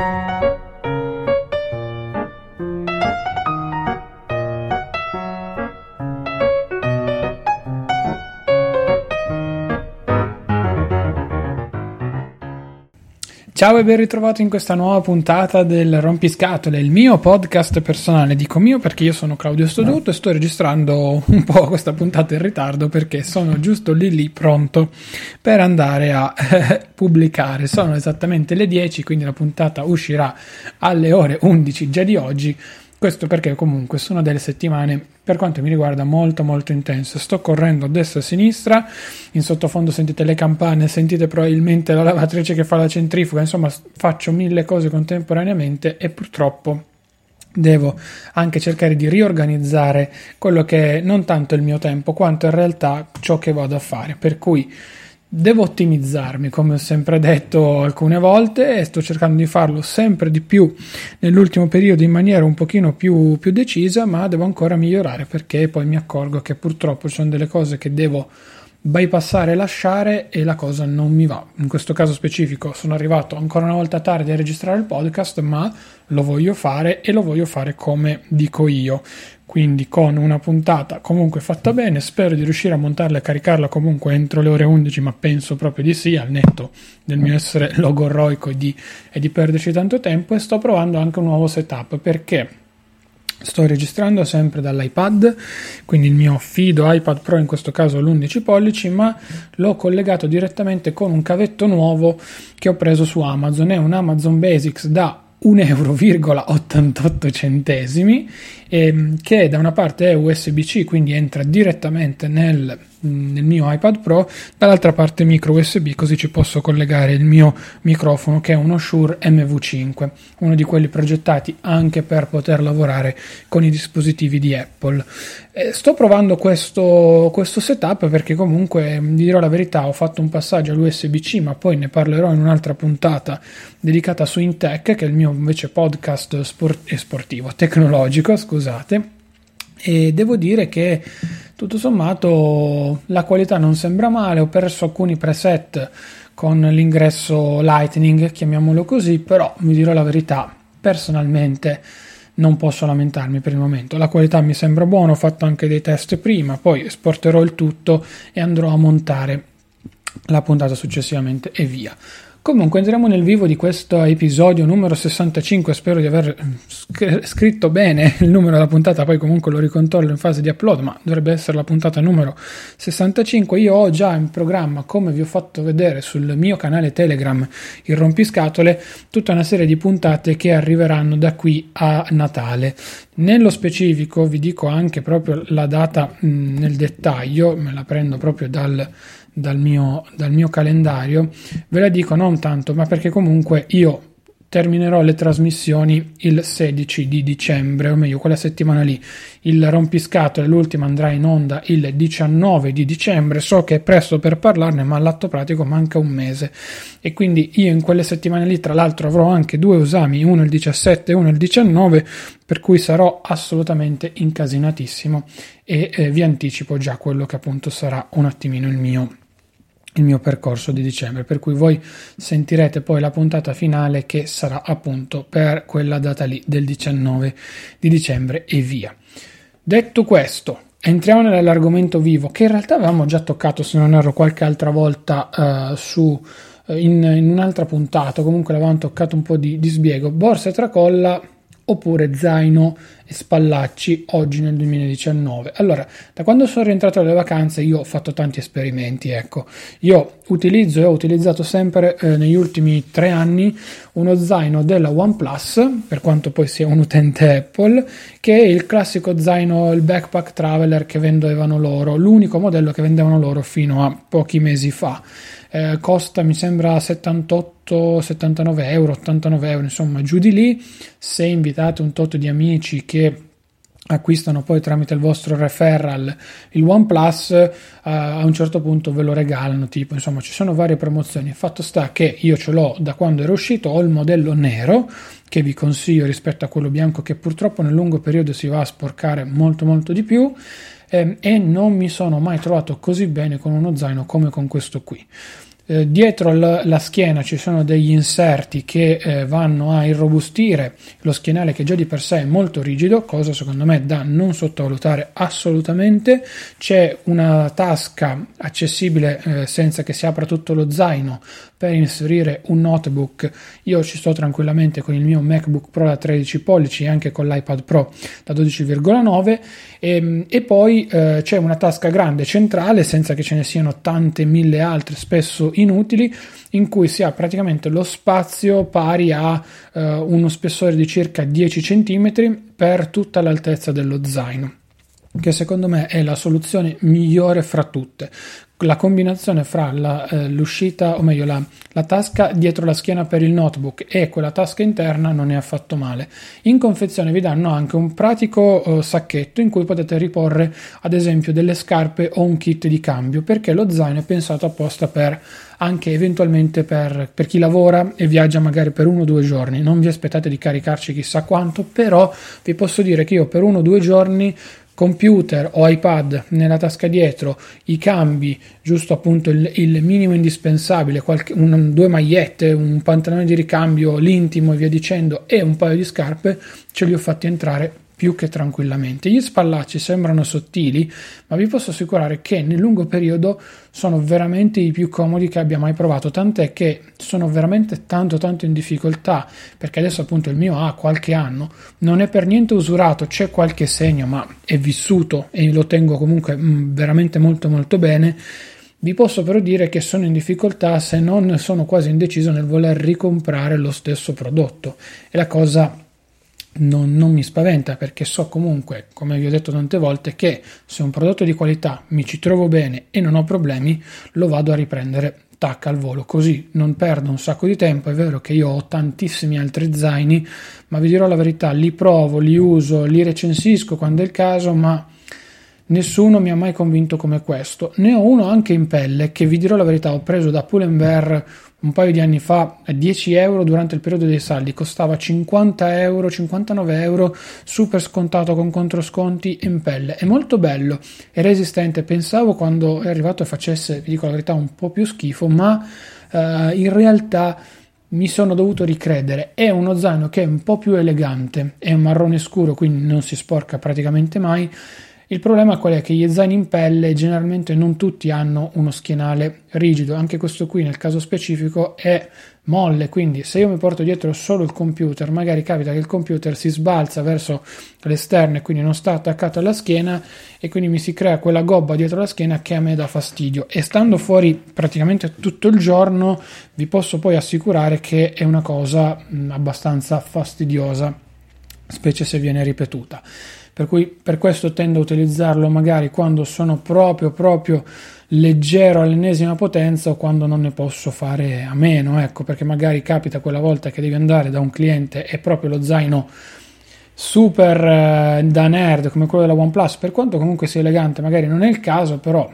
Thank you. Ciao e ben ritrovato in questa nuova puntata del Rompiscatole, il mio podcast personale. Dico mio perché io sono Claudio Stoduto e sto registrando un po' questa puntata in ritardo perché sono giusto lì lì pronto per andare a eh, pubblicare. Sono esattamente le 10, quindi la puntata uscirà alle ore 11 già di oggi questo perché comunque sono delle settimane, per quanto mi riguarda, molto molto intense. Sto correndo a destra e a sinistra, in sottofondo sentite le campane, sentite probabilmente la lavatrice che fa la centrifuga, insomma faccio mille cose contemporaneamente e purtroppo devo anche cercare di riorganizzare quello che è non tanto il mio tempo quanto in realtà ciò che vado a fare. Per cui Devo ottimizzarmi, come ho sempre detto alcune volte, e sto cercando di farlo sempre di più nell'ultimo periodo in maniera un pochino più, più decisa, ma devo ancora migliorare perché poi mi accorgo che purtroppo ci sono delle cose che devo bypassare e lasciare e la cosa non mi va. In questo caso specifico sono arrivato ancora una volta tardi a registrare il podcast, ma lo voglio fare e lo voglio fare come dico io. Quindi con una puntata comunque fatta bene, spero di riuscire a montarla e caricarla comunque entro le ore 11, ma penso proprio di sì, al netto del mio essere logorroico e di, e di perderci tanto tempo e sto provando anche un nuovo setup. Perché sto registrando sempre dall'iPad, quindi il mio fido iPad Pro in questo caso l'11 pollici, ma l'ho collegato direttamente con un cavetto nuovo che ho preso su Amazon, è un Amazon Basics da 1,88 euro ehm, che da una parte è USB-C quindi entra direttamente nel nel mio iPad Pro, dall'altra parte micro USB, così ci posso collegare il mio microfono che è uno Shure MV5, uno di quelli progettati anche per poter lavorare con i dispositivi di Apple. Eh, sto provando questo, questo setup perché comunque, vi dirò la verità, ho fatto un passaggio all'USB-C, ma poi ne parlerò in un'altra puntata dedicata su Intech, che è il mio invece podcast sport- sportivo, tecnologico, scusate. E devo dire che tutto sommato la qualità non sembra male, ho perso alcuni preset con l'ingresso Lightning, chiamiamolo così, però mi dirò la verità, personalmente non posso lamentarmi per il momento. La qualità mi sembra buona, ho fatto anche dei test prima, poi esporterò il tutto e andrò a montare la puntata successivamente e via. Comunque entriamo nel vivo di questo episodio numero 65, spero di aver scritto bene il numero della puntata, poi comunque lo ricontrollo in fase di upload, ma dovrebbe essere la puntata numero 65. Io ho già in programma, come vi ho fatto vedere sul mio canale Telegram, il rompiscatole, tutta una serie di puntate che arriveranno da qui a Natale. Nello specifico vi dico anche proprio la data mh, nel dettaglio, me la prendo proprio dal dal mio, dal mio calendario, ve la dico non tanto, ma perché comunque io terminerò le trasmissioni il 16 di dicembre, o meglio quella settimana lì. Il rompiscatole, l'ultima andrà in onda il 19 di dicembre. So che è presto per parlarne, ma all'atto pratico manca un mese. E quindi io in quelle settimane lì, tra l'altro, avrò anche due esami, uno il 17 e uno il 19, per cui sarò assolutamente incasinatissimo e eh, vi anticipo già quello che appunto sarà un attimino il mio il mio percorso di dicembre, per cui voi sentirete poi la puntata finale che sarà appunto per quella data lì del 19 di dicembre e via. Detto questo, entriamo nell'argomento vivo che in realtà avevamo già toccato, se non erro, qualche altra volta uh, su uh, in, in, un'altra puntata, comunque l'avevamo toccato un po' di, di sbiego. Borsa tracolla oppure zaino e spallacci oggi nel 2019. Allora, da quando sono rientrato dalle vacanze io ho fatto tanti esperimenti, ecco. Io utilizzo e ho utilizzato sempre eh, negli ultimi tre anni uno zaino della OnePlus, per quanto poi sia un utente Apple, che è il classico zaino, il backpack traveler che vendevano loro, l'unico modello che vendevano loro fino a pochi mesi fa. Eh, costa mi sembra 78 79 euro 89 euro insomma giù di lì. Se invitate un tot di amici che acquistano poi tramite il vostro referral il OnePlus uh, a un certo punto ve lo regalano tipo insomma ci sono varie promozioni. Fatto sta che io ce l'ho da quando era uscito ho il modello nero che vi consiglio rispetto a quello bianco che purtroppo nel lungo periodo si va a sporcare molto molto di più ehm, e non mi sono mai trovato così bene con uno zaino come con questo qui eh, dietro la, la, schiena ci sono degli inserti che eh, vanno a irrobustire lo schienale che già di per sé è molto rigido, cosa secondo me da non sottovalutare assolutamente. C'è una tasca accessibile eh, senza che si apra tutto lo zaino per inserire un notebook. Io ci sto tranquillamente con il mio MacBook Pro da 13 pollici e anche con l'iPad Pro da 12,9 e, ehm, e poi eh, c'è una tasca grande centrale senza che ce ne siano tante mille altre spesso inutili in cui si ha praticamente lo spazio pari a eh, uno spessore di circa 10 cm per tutta l'altezza dello zaino che secondo me è la soluzione migliore fra tutte la combinazione fra la, eh, l'uscita, o meglio la, la, tasca dietro la schiena per il notebook e quella tasca interna non è affatto male. In confezione vi danno anche un pratico eh, sacchetto in cui potete riporre ad esempio delle scarpe o un kit di cambio perché lo zaino è pensato apposta per anche eventualmente per, per chi lavora e viaggia magari per uno o due giorni. Non vi aspettate di caricarci chissà quanto, però vi posso dire che io per uno o due giorni computer o iPad nella tasca dietro, i cambi, giusto appunto il, il minimo indispensabile, qualche, un, due magliette, un pantalone di ricambio, l'intimo e via dicendo e un paio di scarpe, ce li ho fatti entrare più che tranquillamente. Gli spallacci sembrano sottili, ma vi posso assicurare che nel lungo periodo sono veramente i più comodi che abbia mai provato, tant'è che sono veramente tanto tanto in difficoltà, perché adesso appunto il mio ha qualche anno, non è per niente usurato, c'è qualche segno, ma è vissuto e lo tengo comunque mm, veramente molto molto bene. Vi posso però dire che sono in difficoltà se non sono quasi indeciso nel voler ricomprare lo stesso prodotto. E la cosa non, non, mi spaventa perché so comunque, come vi ho detto tante volte, che se un prodotto di qualità mi ci trovo bene e non ho problemi, lo vado a riprendere tacca al volo, così non perdo un sacco di tempo. È vero che io ho tantissimi altri zaini, ma vi dirò la verità, li provo, li uso, li recensisco quando è il caso, ma nessuno mi ha mai convinto come questo. Ne ho uno anche in pelle che vi dirò la verità, ho preso da Pull&Bear un paio di anni fa a 10 euro durante il periodo dei saldi, costava 50 euro, 59 euro, super scontato con controsconti in pelle. È molto bello, è resistente. Pensavo quando è arrivato facesse, vi dico la verità, un po' più schifo, ma uh, in realtà mi sono dovuto ricredere. È uno zaino che è un po' più elegante, è un marrone scuro, quindi non si sporca praticamente mai il problema qual è? Che gli zaini in pelle generalmente non tutti hanno uno schienale rigido, anche questo qui nel caso specifico è molle, quindi se io mi porto dietro solo il computer, magari capita che il computer si sbalza verso l'esterno e quindi non sta attaccato alla schiena e quindi mi si crea quella gobba dietro la schiena che a me dà fastidio. E stando fuori praticamente tutto il giorno vi posso poi assicurare che è una cosa mh, abbastanza fastidiosa, specie se viene ripetuta per cui per questo tendo a utilizzarlo magari quando sono proprio proprio leggero all'ennesima potenza o quando non ne posso fare a meno, ecco, perché magari capita quella volta che devi andare da un cliente e proprio lo zaino super eh, da nerd come quello della OnePlus, per quanto comunque sia elegante, magari non è il caso, però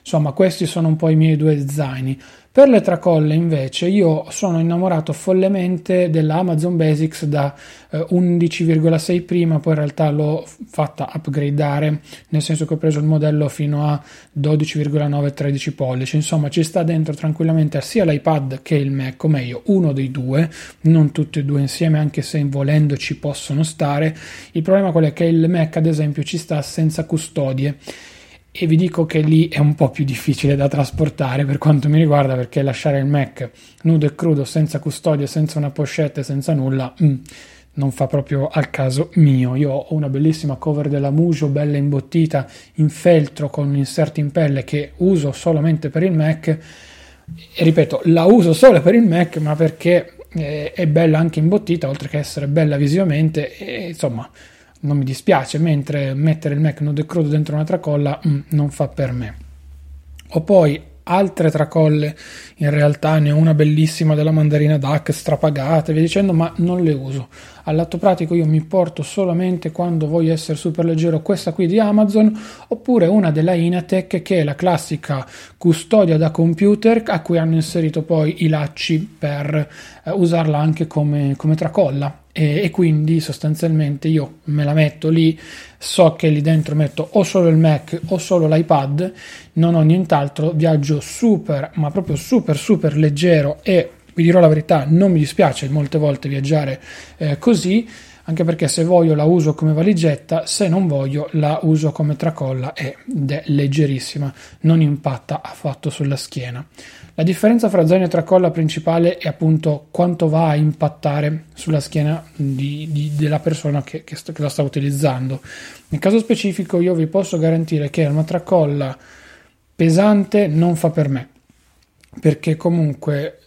insomma questi sono un po' i miei due zaini. Per le tracolle invece io sono innamorato follemente della Amazon Basics da eh, 11,6 prima, poi in realtà l'ho fatta upgradeare, nel senso che ho preso il modello fino a 12,9 13 pollici, insomma ci sta dentro tranquillamente sia l'iPad che il Mac, o meglio uno dei due, non tutti e due insieme anche se volendo ci possono stare. Il problema qual è? Che il Mac ad esempio ci sta senza custodie e vi dico che lì è un po' più difficile da trasportare per quanto mi riguarda perché lasciare il Mac nudo e crudo senza custodia, senza una pochette, senza nulla mm, non fa proprio al caso mio. Io ho una bellissima cover della Mujo, bella imbottita in feltro con inserti in pelle che uso solamente per il Mac e ripeto, la uso solo per il Mac ma perché eh, è bella anche imbottita oltre che essere bella visivamente e insomma non mi dispiace, mentre mettere il Mac nudo e crudo dentro una tracolla mm, non fa per me. Ho poi altre tracolle, in realtà ne ho una bellissima della mandarina DAC strapagata e via dicendo, ma non le uso. Al lato pratico io mi porto solamente quando voglio essere super leggero questa qui di Amazon oppure una della Inatec che è la classica custodia da computer a cui hanno inserito poi i lacci per eh, usarla anche come, come tracolla e, e, quindi sostanzialmente io me la metto lì, so che lì dentro metto o solo il Mac o solo l'iPad, non ho nient'altro, viaggio super, ma proprio super super leggero e vi dirò la verità, non mi dispiace molte volte viaggiare eh, così anche perché se voglio la uso come valigetta, se non voglio la uso come tracolla ed è leggerissima, non impatta affatto sulla schiena. La differenza fra zaino e tracolla principale è appunto quanto va a impattare sulla schiena di, di, della persona che, che, sto, che la sta utilizzando. Nel caso specifico io vi posso garantire che una tracolla pesante non fa per me, perché comunque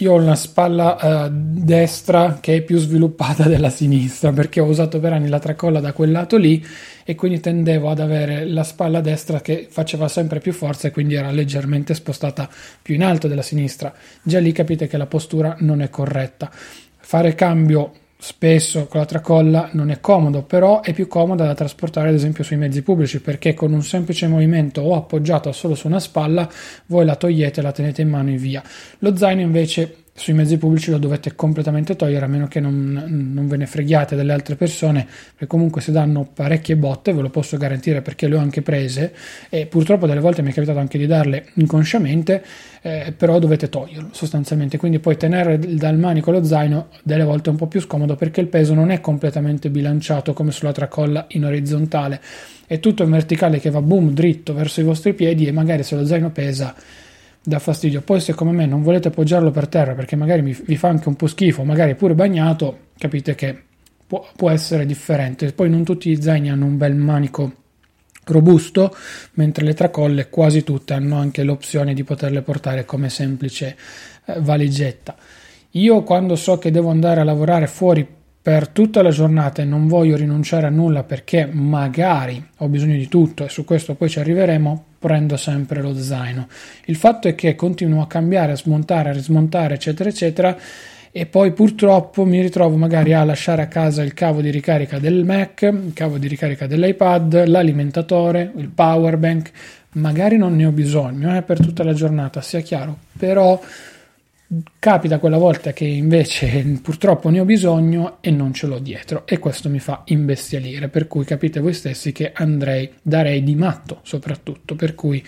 io ho una spalla uh, destra che è più sviluppata della sinistra perché ho usato per anni la tracolla da quel lato lì e quindi tendevo ad avere la spalla destra che faceva sempre più forza e quindi era leggermente spostata più in alto della sinistra. Già lì capite che la postura non è corretta. Fare cambio spesso con la tracolla non è comodo, però è più comoda da trasportare ad esempio sui mezzi pubblici perché con un semplice movimento o appoggiata solo su una spalla voi la togliete, la tenete in mano e via. Lo zaino invece sui mezzi pubblici lo dovete completamente togliere a meno che non, non, ve ne freghiate delle altre persone perché comunque si danno parecchie botte ve lo posso garantire perché le ho anche prese e purtroppo delle volte mi è capitato anche di darle inconsciamente eh, però dovete toglierlo sostanzialmente. Quindi poi tenere dal manico lo zaino delle volte è un po' più scomodo perché il peso non è completamente bilanciato come sulla tracolla in orizzontale. È tutto in verticale che va boom dritto verso i vostri piedi e magari se lo zaino pesa dà fastidio. Poi, se come me non volete appoggiarlo per terra perché magari mi, vi fa anche un po' schifo, magari pure bagnato, capite che può, può essere differente. Poi, non tutti gli zaini hanno un bel manico robusto, mentre le tracolle quasi tutte hanno anche l'opzione di poterle portare come semplice eh, valigetta. Io quando so che devo andare a lavorare fuori per tutta la giornata e non voglio rinunciare a nulla perché magari ho bisogno di tutto e su questo poi ci arriveremo, prendo sempre lo zaino. Il fatto è che continuo a cambiare, a smontare, a rismontare, eccetera, eccetera, e poi purtroppo mi ritrovo magari a lasciare a casa il cavo di ricarica del Mac, il cavo di ricarica dell'iPad, l'alimentatore, il power bank. Magari non ne ho bisogno eh, per tutta la giornata, sia chiaro, però Capita quella volta che invece purtroppo ne ho bisogno e non ce l'ho dietro. E questo mi fa imbestialire, per cui capite voi stessi che andrei, darei di matto soprattutto, per cui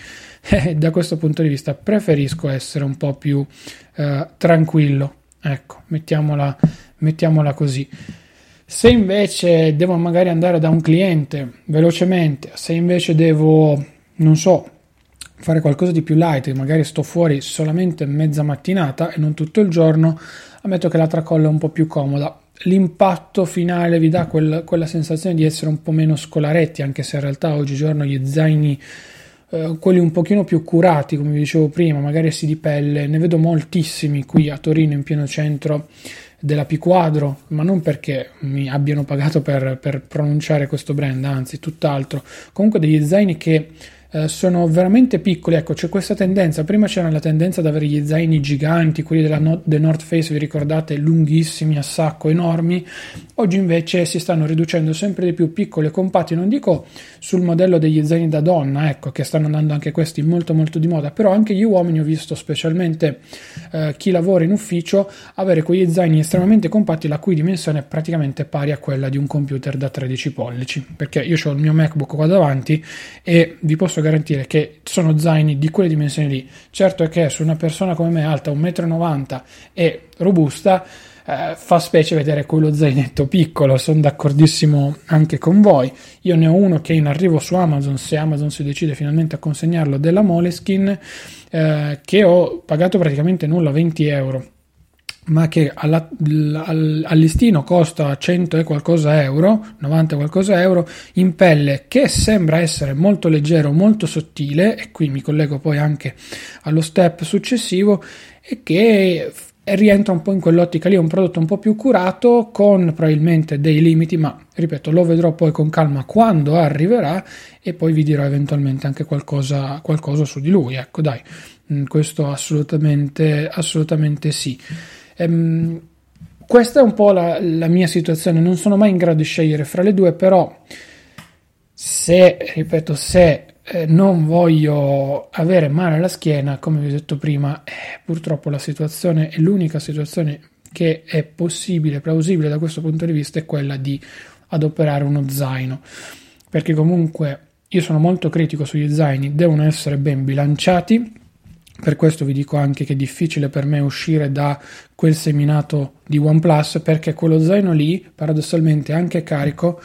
eh, da questo punto di vista preferisco essere un po' più eh, tranquillo, ecco, mettiamola, mettiamola così. Se invece devo magari andare da un cliente velocemente, se invece devo, non so, fare qualcosa di più light, magari sto fuori solamente mezza mattinata e non tutto il giorno, ammetto che la tracolla è un po' più comoda. L'impatto finale vi dà quel, quella sensazione di essere un po' meno scolaretti, anche se in realtà oggigiorno gli zaini, eh, quelli un pochino più curati, come vi dicevo prima, magari essi di pelle, ne vedo moltissimi qui a Torino in pieno centro della P Quadro, ma non perché mi abbiano pagato per, per pronunciare questo brand, anzi tutt'altro. Comunque degli zaini che eh, sono veramente piccoli. Ecco, c'è questa tendenza. Prima c'era la tendenza ad avere gli zaini giganti, quelli della no- The North Face, vi ricordate, lunghissimi a sacco, enormi. Oggi invece si stanno riducendo sempre di più piccoli e compatti. Non dico sul modello degli zaini da donna, ecco, che stanno andando anche questi molto molto di moda, però anche gli uomini ho visto, specialmente eh, chi lavora in ufficio, avere quegli zaini estremamente compatti la cui dimensione è praticamente pari a quella di un computer da 13 pollici. Perché io ho il mio MacBook qua davanti e vi posso garantire che sono zaini di quelle dimensioni lì. Certo è che su una persona come me alta 1,90 m e robusta eh, fa specie vedere quello zainetto piccolo, sono d'accordissimo anche con voi. Io ne ho uno che è in arrivo su Amazon, se Amazon si decide finalmente a consegnarlo, della Moleskin, eh, che ho pagato praticamente nulla, 20 euro ma che alla, al, listino costa 100 e qualcosa euro, 90 e qualcosa euro, in pelle che sembra essere molto leggero, molto sottile, e qui mi collego poi anche allo step successivo, e che rientra un po' in quell'ottica lì, è un prodotto un po' più curato, con probabilmente dei limiti, ma ripeto, lo vedrò poi con calma quando arriverà e poi vi dirò eventualmente anche qualcosa, qualcosa su di lui. Ecco, dai, mm, questo assolutamente, assolutamente sì. Ehm, questa è un po' la, la, mia situazione, non sono mai in grado di scegliere fra le due, però se, ripeto, se eh, non voglio avere male alla schiena, come vi ho detto prima, eh, purtroppo la situazione è l'unica situazione che è possibile, plausibile da questo punto di vista, è quella di adoperare uno zaino, perché comunque io sono molto critico sugli zaini, devono essere ben bilanciati, per questo vi dico anche che è difficile per me uscire da quel seminato di OnePlus perché quello zaino lì, paradossalmente anche carico,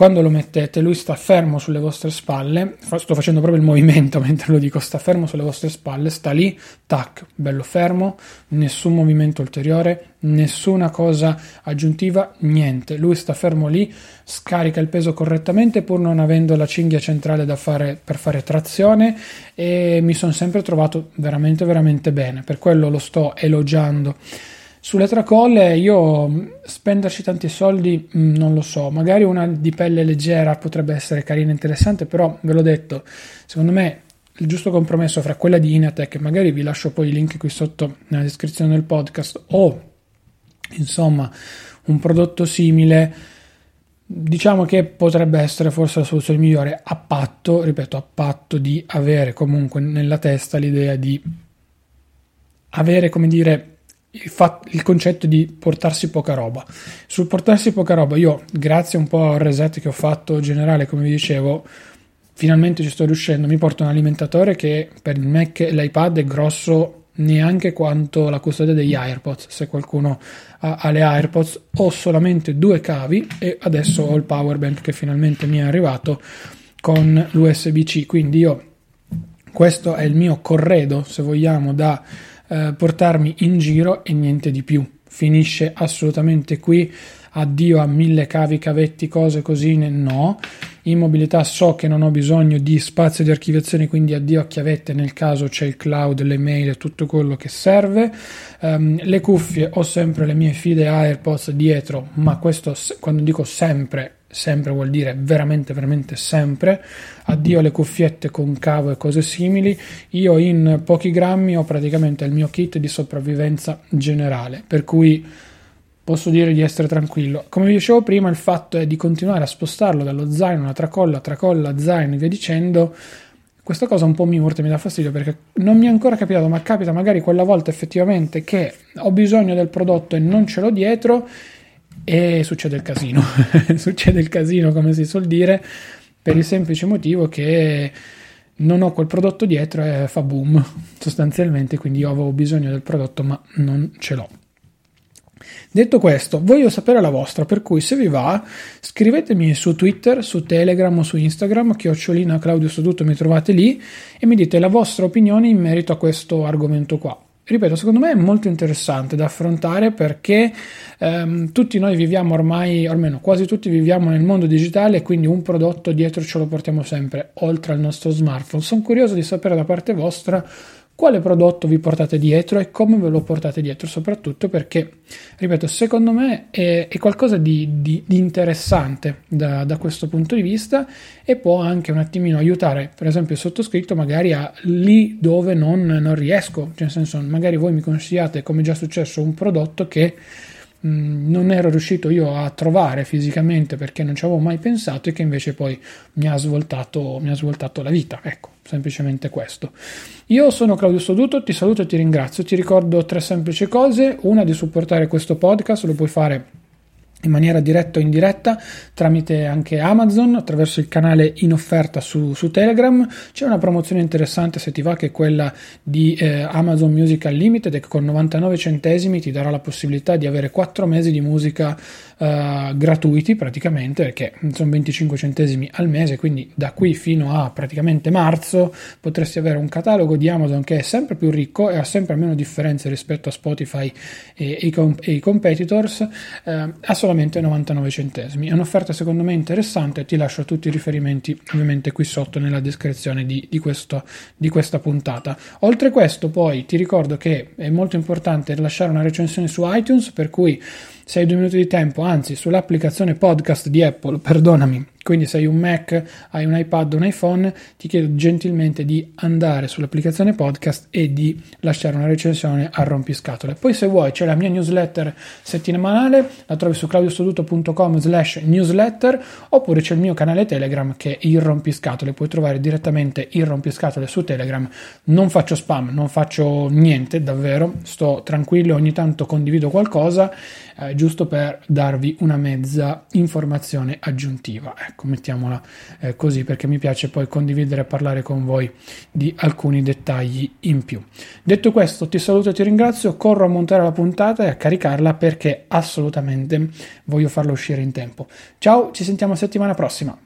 quando lo mettete lui sta fermo sulle vostre spalle, sto facendo proprio il movimento mentre lo dico, sta fermo sulle vostre spalle, sta lì, tac, bello fermo, nessun movimento ulteriore, nessuna cosa aggiuntiva, niente, lui sta fermo lì, scarica il peso correttamente pur non avendo la cinghia centrale da fare per fare trazione e mi sono sempre trovato veramente veramente bene, per quello lo sto elogiando. Sulle tracolle io spenderci tanti soldi mm, non lo so, magari una di pelle leggera potrebbe essere carina e interessante, però ve l'ho detto, secondo me il giusto compromesso fra quella di Inatec, magari vi lascio poi i link qui sotto nella descrizione del podcast, o insomma un prodotto simile, diciamo che potrebbe essere forse la soluzione migliore a patto, ripeto, a patto di avere comunque nella testa l'idea di avere, come dire, il, fatto, il, concetto di portarsi poca roba. Sul portarsi poca roba, io grazie un po' al reset che ho fatto generale, come vi dicevo, finalmente ci sto riuscendo. Mi porto un alimentatore che per il Mac e l'iPad è grosso neanche quanto la custodia degli AirPods. Se qualcuno ha, ha le AirPods, ho solamente due cavi e adesso ho il power bank che finalmente mi è arrivato con l'USB-C. Quindi io questo è il mio corredo, se vogliamo, da eh, portarmi in giro e niente di più. Finisce assolutamente qui. Addio a mille cavi, cavetti, cose così, no. In mobilità so che non ho bisogno di spazio di archiviazione, quindi addio a chiavette nel caso c'è il cloud, le mail e tutto quello che serve. Um, le cuffie ho sempre le mie fide AirPods dietro, ma questo quando dico sempre sempre vuol dire veramente veramente sempre. Addio alle cuffiette con cavo e cose simili. Io in pochi grammi ho praticamente il mio kit di sopravvivenza generale per cui posso dire di essere tranquillo. Come vi dicevo prima il fatto è di continuare a spostarlo dallo zaino alla tracolla tracolla zaino e via dicendo questa cosa un po' mi urta e mi dà fastidio perché non mi è ancora capitato ma capita magari quella volta effettivamente che ho bisogno del prodotto e non ce l'ho dietro e succede il casino, succede il casino come si suol dire, per il semplice motivo che non ho quel prodotto dietro e fa boom sostanzialmente, quindi io avevo bisogno del prodotto ma non ce l'ho. Detto questo, voglio sapere la vostra, per cui se vi va, scrivetemi su Twitter, su Telegram o su Instagram, chiocciolina Claudio Soduto mi trovate lì e mi dite la vostra opinione in merito a questo argomento qua ripeto, secondo me è molto interessante da affrontare perché ehm, tutti noi viviamo ormai, almeno quasi tutti viviamo nel mondo digitale e quindi un prodotto dietro ce lo portiamo sempre, oltre al nostro smartphone. Sono curioso di sapere da parte vostra quale prodotto vi portate dietro e come ve lo portate dietro, soprattutto perché, ripeto, secondo me è, è qualcosa di, di, di interessante da, da, questo punto di vista e può anche un attimino aiutare, per esempio, il sottoscritto magari a lì dove non, non riesco, cioè nel senso, magari voi mi consigliate, come già successo, un prodotto che Mm, non ero riuscito io a trovare fisicamente perché non ci avevo mai pensato e che invece poi mi ha svoltato, mi ha svoltato la vita. Ecco, semplicemente questo. Io sono Claudio Soduto, ti saluto e ti ringrazio. Ti ricordo tre semplici cose. Una di supportare questo podcast, lo puoi fare in maniera diretta o indiretta tramite anche Amazon attraverso il canale in offerta su, su Telegram. C'è una promozione interessante se ti va che è quella di eh, Amazon Music Unlimited e con 99 centesimi ti darà la possibilità di avere 4 mesi di musica eh, gratuiti praticamente perché sono 25 centesimi al mese quindi da qui fino a praticamente marzo potresti avere un catalogo di Amazon che è sempre più ricco e ha sempre meno differenze rispetto a Spotify e, e, i, e i competitors eh, solamente 99 centesimi. È un'offerta secondo me interessante, ti lascio tutti i riferimenti ovviamente qui sotto nella descrizione di, di, questo, di questa puntata. Oltre a questo poi ti ricordo che è molto importante lasciare una recensione su iTunes, per cui se hai due minuti di tempo, anzi sull'applicazione podcast di Apple, perdonami, Quindi se hai un Mac, hai un iPad un iPhone, ti chiedo gentilmente di andare sull'applicazione podcast e di lasciare una recensione a rompiscatole. Poi se vuoi c'è la mia newsletter settimanale, la trovi su claudiostoduto.com slash newsletter oppure c'è il mio canale Telegram che è il rompiscatole, puoi trovare direttamente il rompiscatole su Telegram. Non faccio spam, non faccio niente davvero, sto tranquillo, ogni tanto condivido qualcosa eh, giusto per darvi una mezza informazione aggiuntiva. Ecco, mettiamola eh, così perché mi piace poi condividere e parlare con voi di alcuni dettagli in più. Detto questo, ti saluto e ti ringrazio, corro a montare la puntata e a caricarla perché assolutamente voglio farla uscire in tempo. Ciao, ci sentiamo settimana prossima.